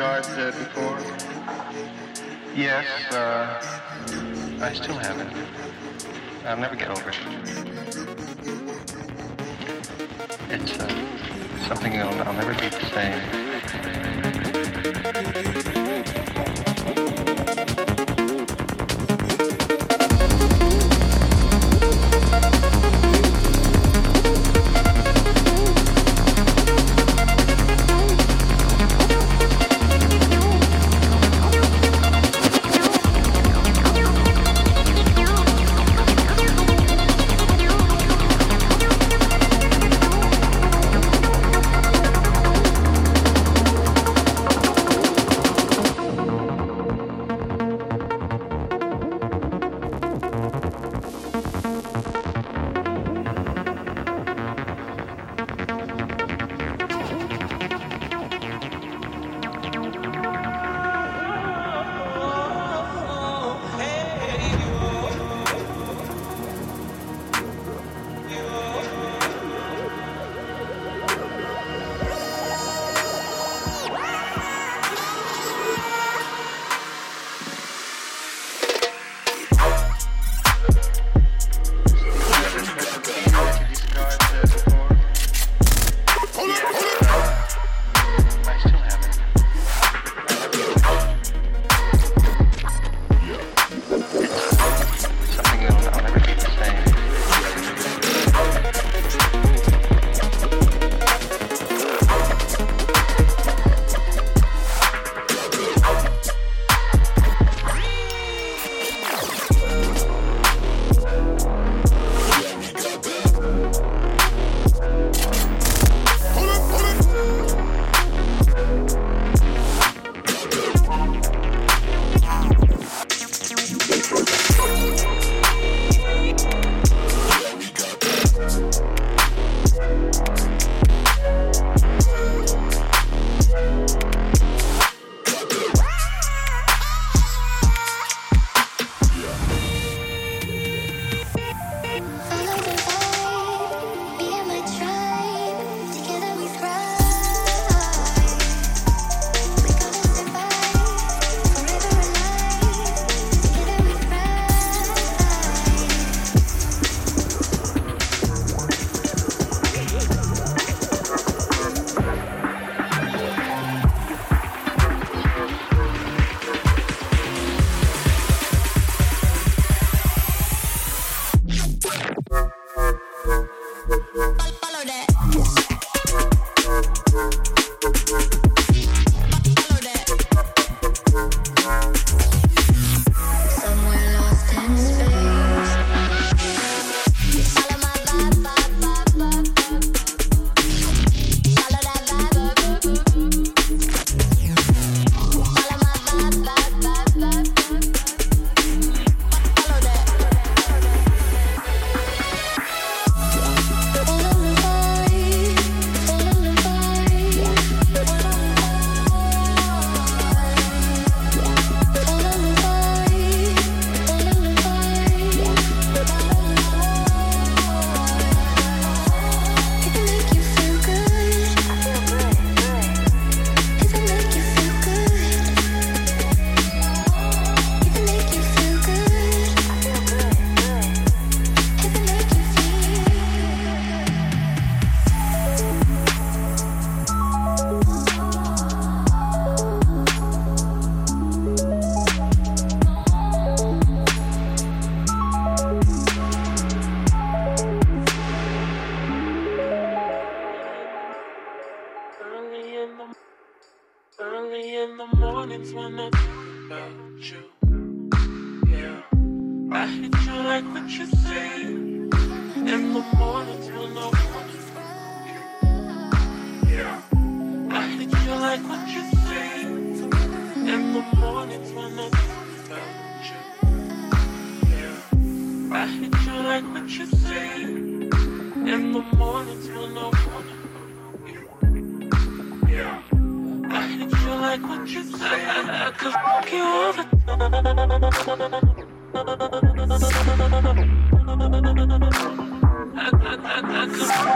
that you I,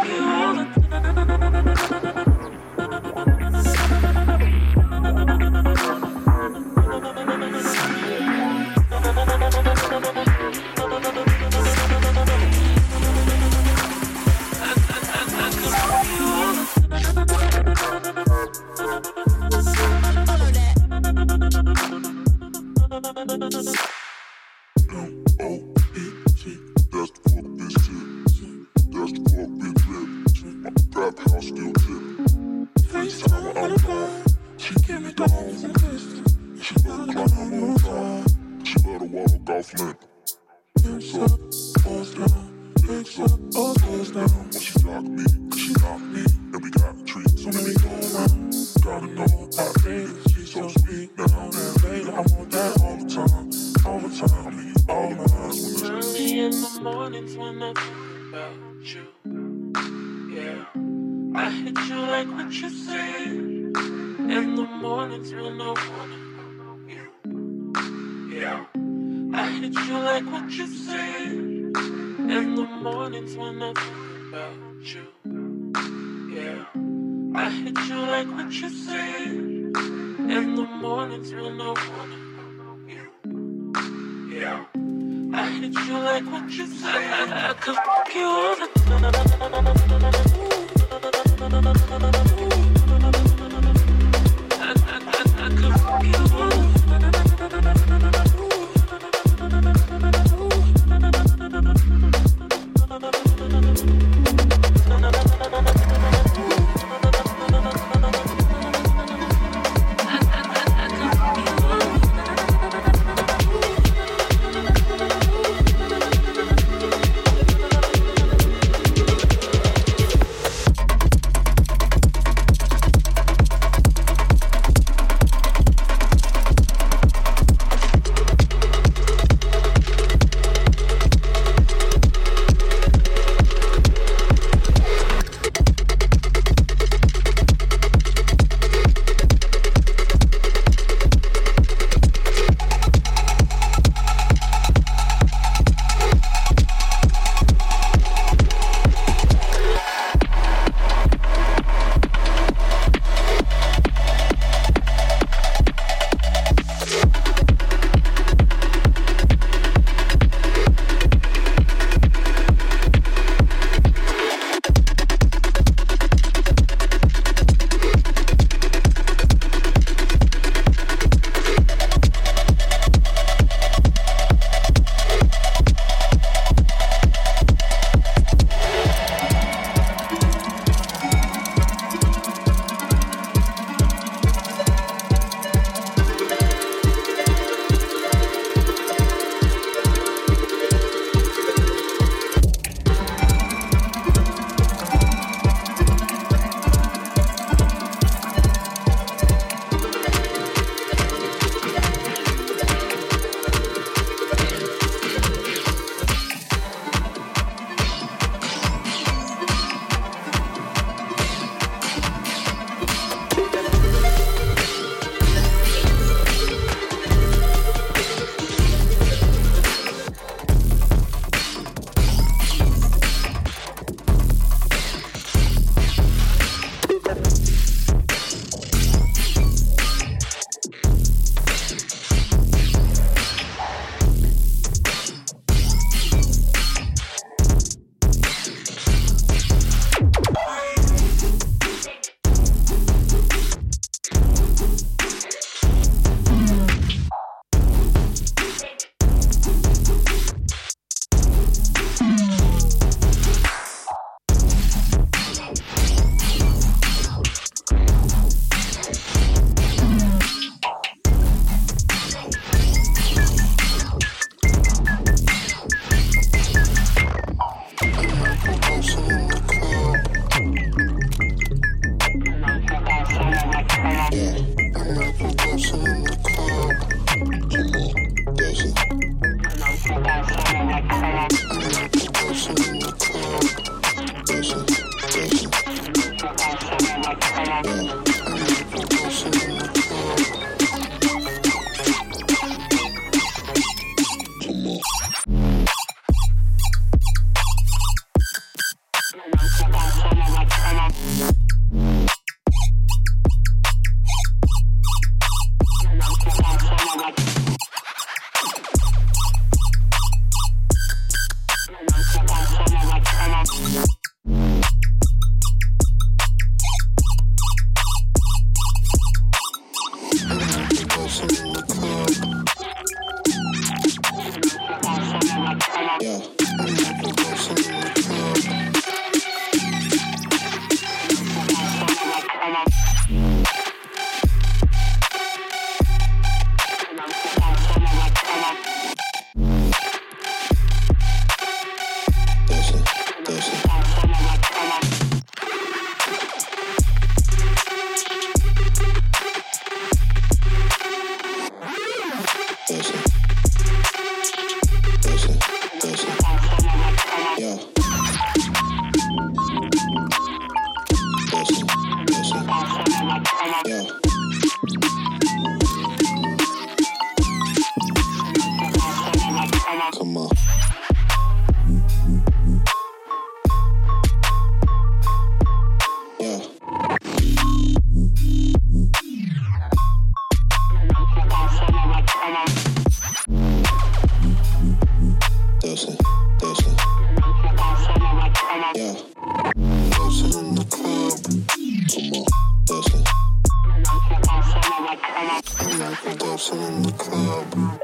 Is it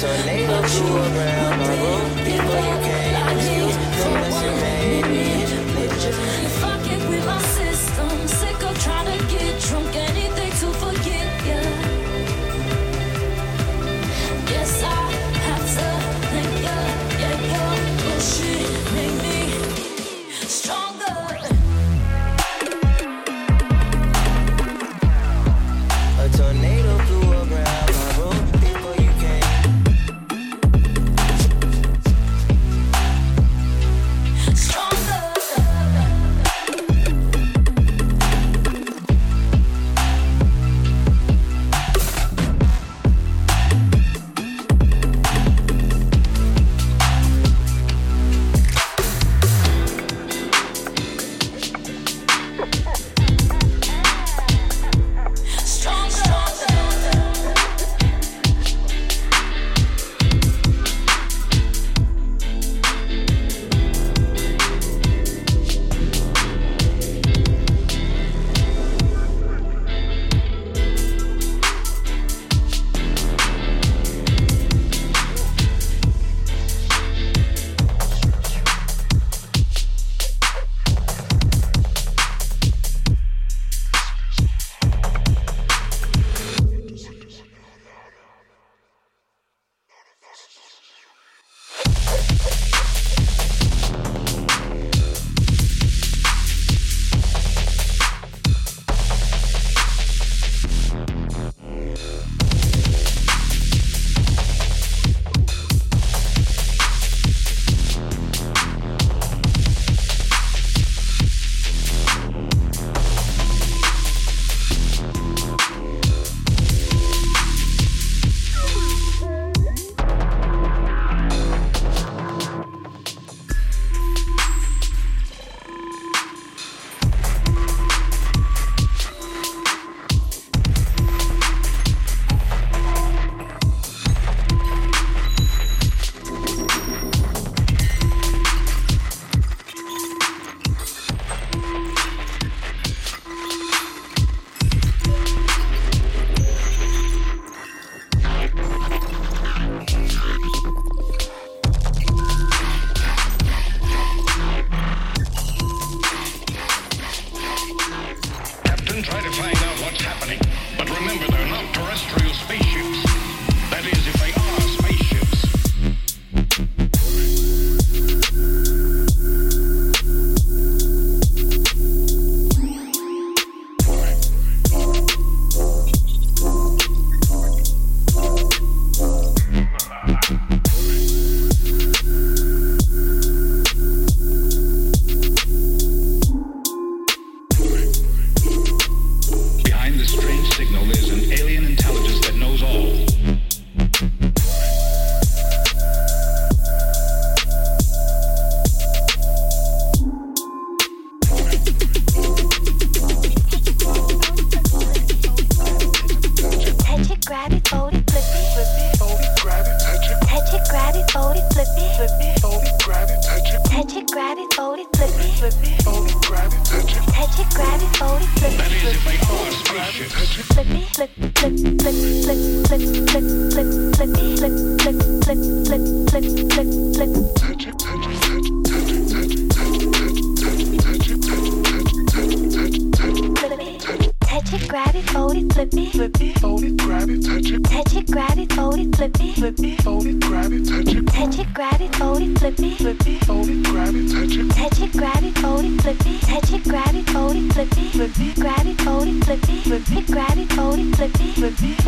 tornado flew around my room before you came. Touch it, grab it, hold it, flip it, grab it, hold it, flip it, grab it, hold it, flip it.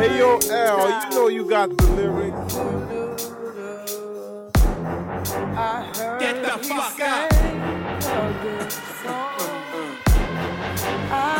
Hey yo, Al, you know you got the lyrics. Get the fuck out.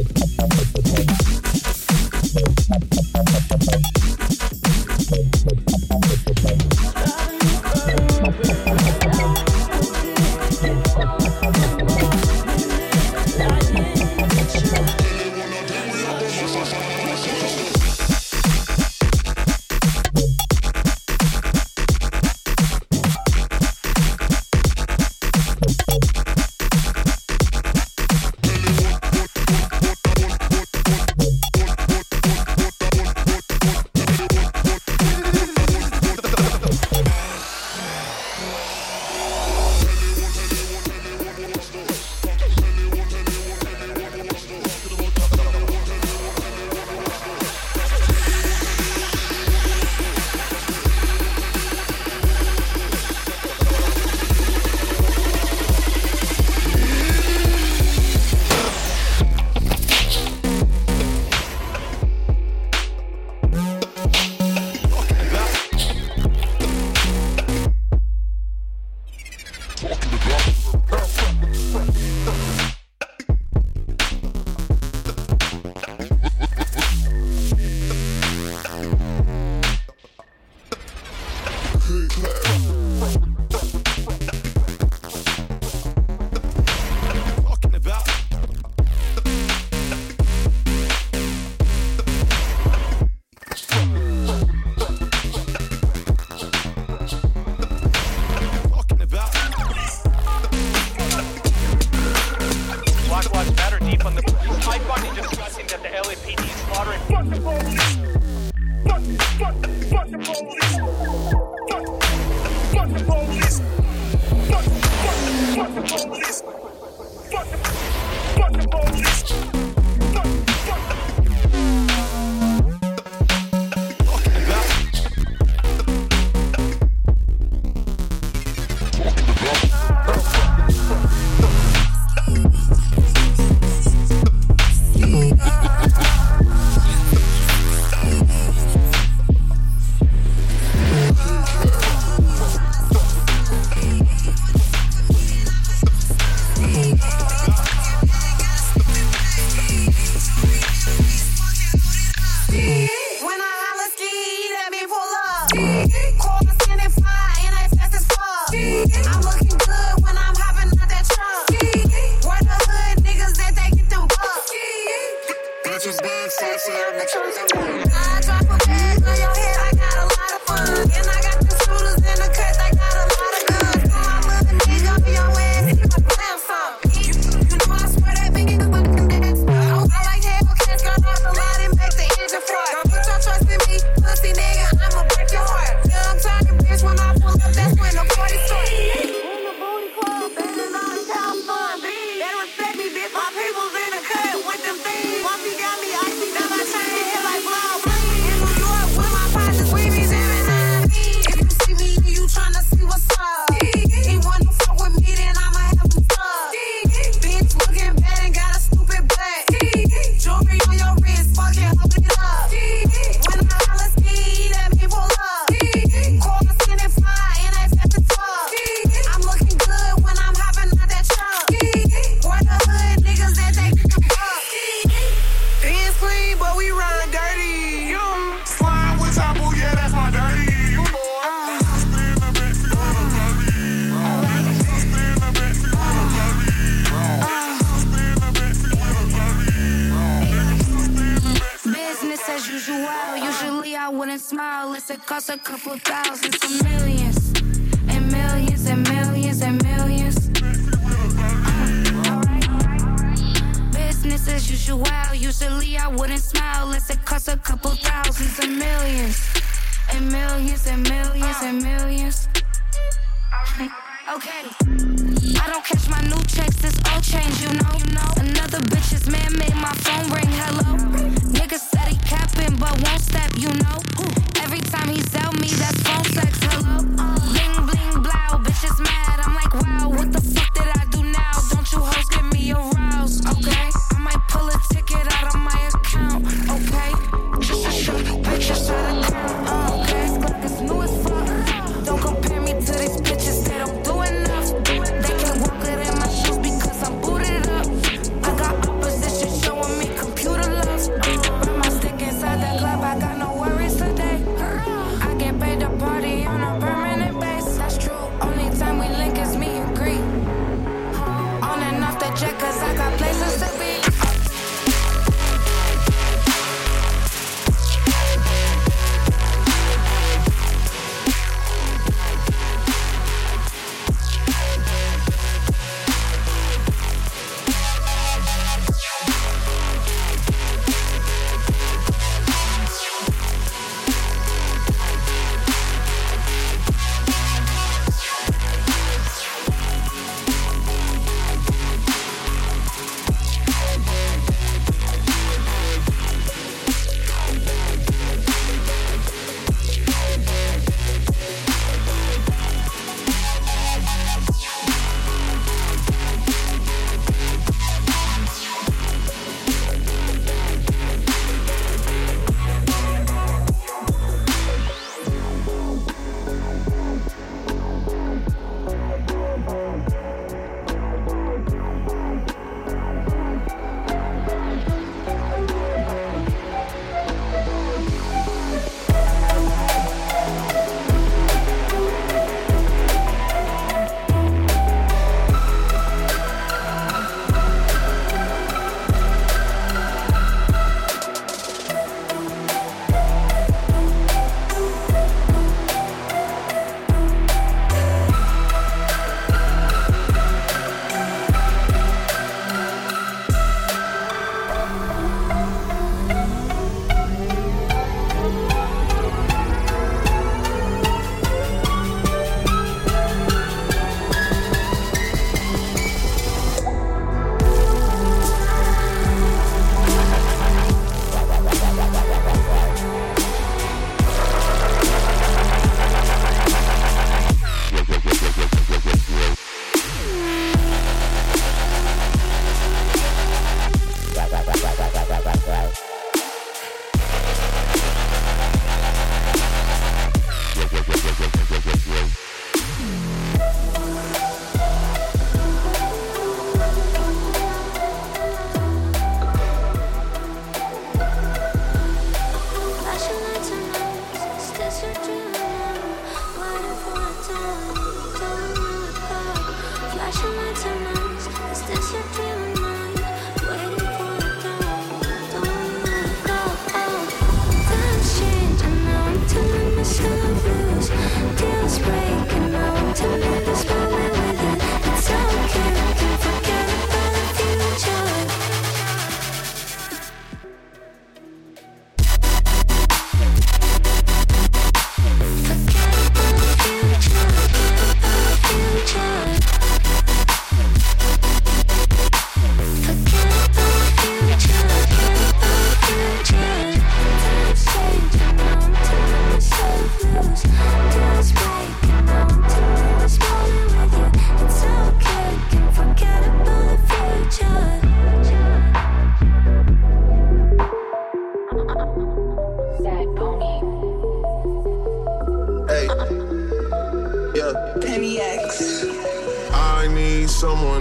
Thank you. Millions and millions and uh. millions. Okay. I don't catch my new checks, this all change, you know. You know. Another bitch's man made my phone ring, hello. Nigga said he capping, but won't step, you know. Every time he sell me, that's phone sex, hello. Bling, bling, blow, bitches mad.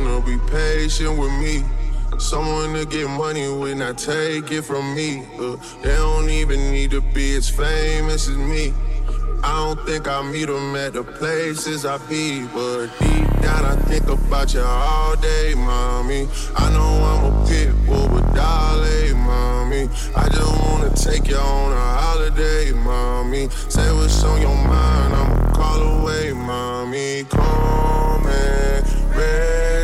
To be patient with me. Someone to get money when I take it from me. Uh, they don't even need to be as famous as me. I don't think I meet them at the places I be, but deep down I think about you all day, mommy. I know I'm a pit bull with Dolly, mommy. I just wanna take you on a holiday, mommy. Say what's on your mind, I'ma call away, mommy. And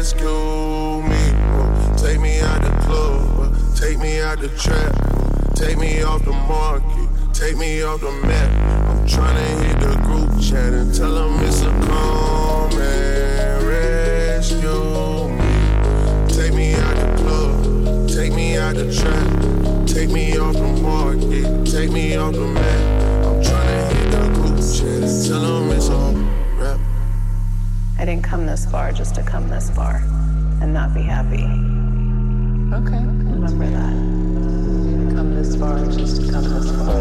rescue me. Take me out the club, take me out the trap, take me off the market, take me off the map. I'm tryna hit the group chat and tell them it's a come and rescue me. Take me out the club, take me out the trap, take me off the market, take me off the map. I'm tryna hit the group chat and tell them it's a. I didn't come this far just to come this far and not be happy. Okay. Remember that. Come this far just to come this far.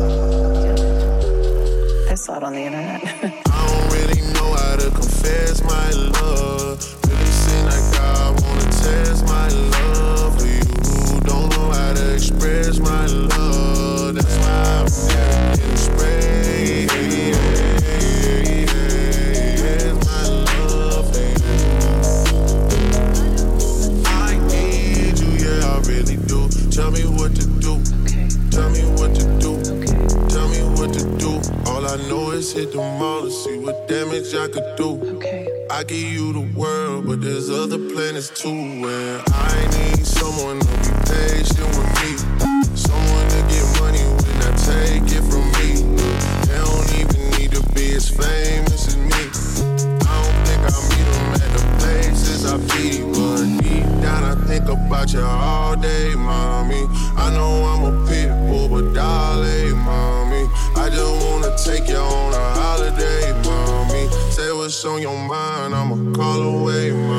I saw it on the internet. I don't really know how to confess my love. Really seem like I wanna test my love for you. Don't know how to express my love. Me what to do. Okay. Tell me what to do. Okay. Tell me what to do. All I know is hit the mall to see what damage I could do. Okay. I give you the world, but there's other planets too. And I need someone to be patient with me. Someone to get money when I take it from me. They don't even need to be as famous as me. I don't think I'll meet them at the places I be. Think about you all day, mommy. I know I'm a pit bull, but darling, mommy. I just wanna take you on a holiday, mommy. Say what's on your mind, I'ma call away, mommy.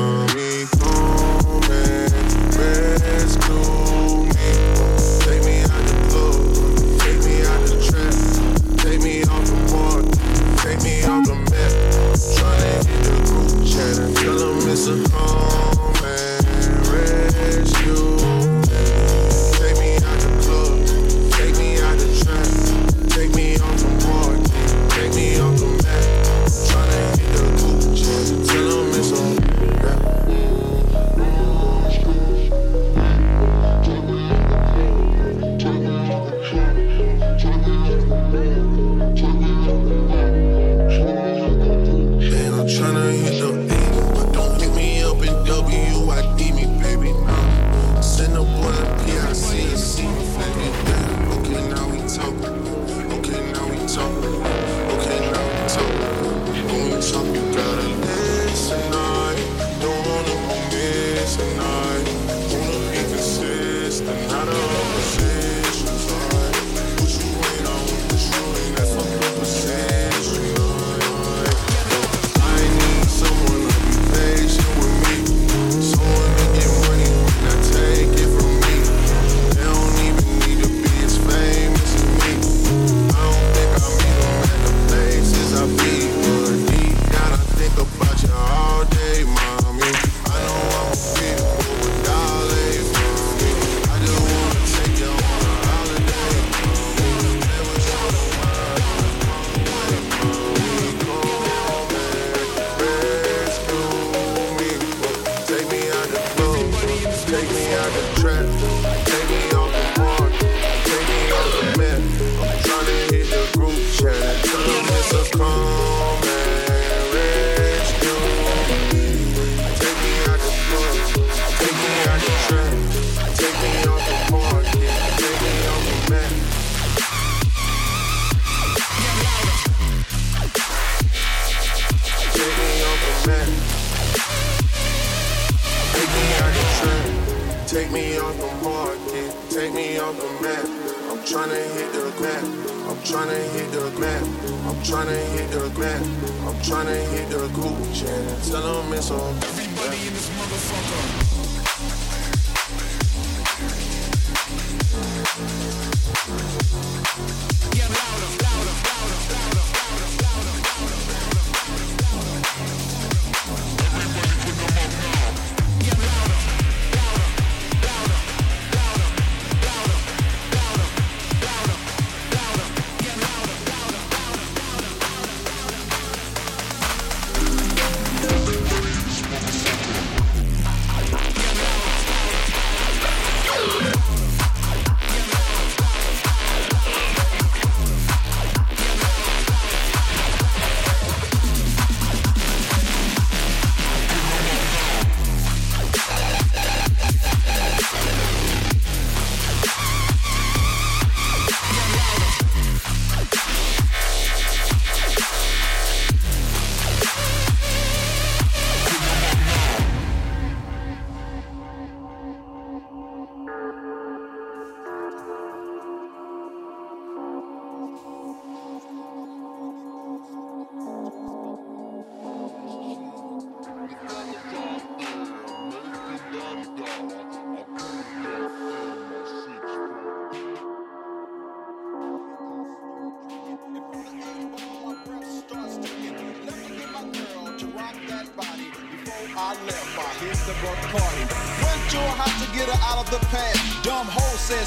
off the market, take me off the map. I'm tryna hit the grab, I'm tryna hit the grab, I'm tryna hit the grab, I'm tryna hit the Gucci and tell them it's on. Everybody in this motherfucker. Get louder, louder, louder, louder.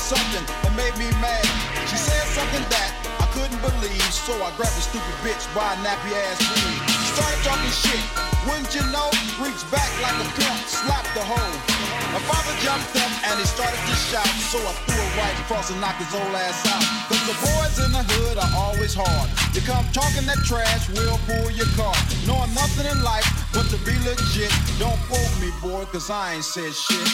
Something that made me mad. She said something that I couldn't believe, so I grabbed the stupid bitch by a nappy ass weave. Started talking shit, wouldn't you know? Reached back like a pimp, slapped the hoe. My father jumped up and he started to shout, so I threw it right across and knocked his old ass out. Cause the boys in the hood are always hard. You come talking that trash, we'll pull your car. Knowing nothing in life but to be legit. Don't quote me, boy, cause I ain't said shit.